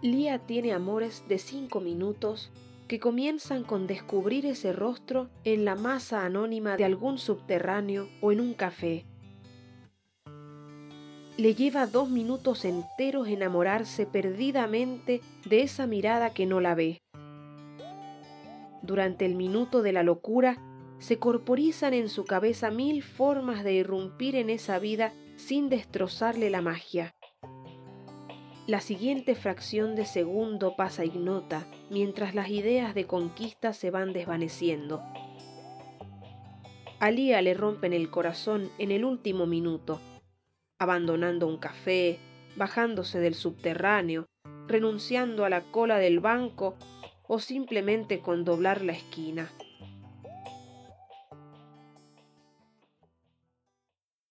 Lía tiene amores de cinco minutos que comienzan con descubrir ese rostro en la masa anónima de algún subterráneo o en un café. Le lleva dos minutos enteros enamorarse perdidamente de esa mirada que no la ve. Durante el minuto de la locura, se corporizan en su cabeza mil formas de irrumpir en esa vida sin destrozarle la magia. La siguiente fracción de segundo pasa ignota mientras las ideas de conquista se van desvaneciendo. A Lía le rompen el corazón en el último minuto, abandonando un café, bajándose del subterráneo, renunciando a la cola del banco o simplemente con doblar la esquina.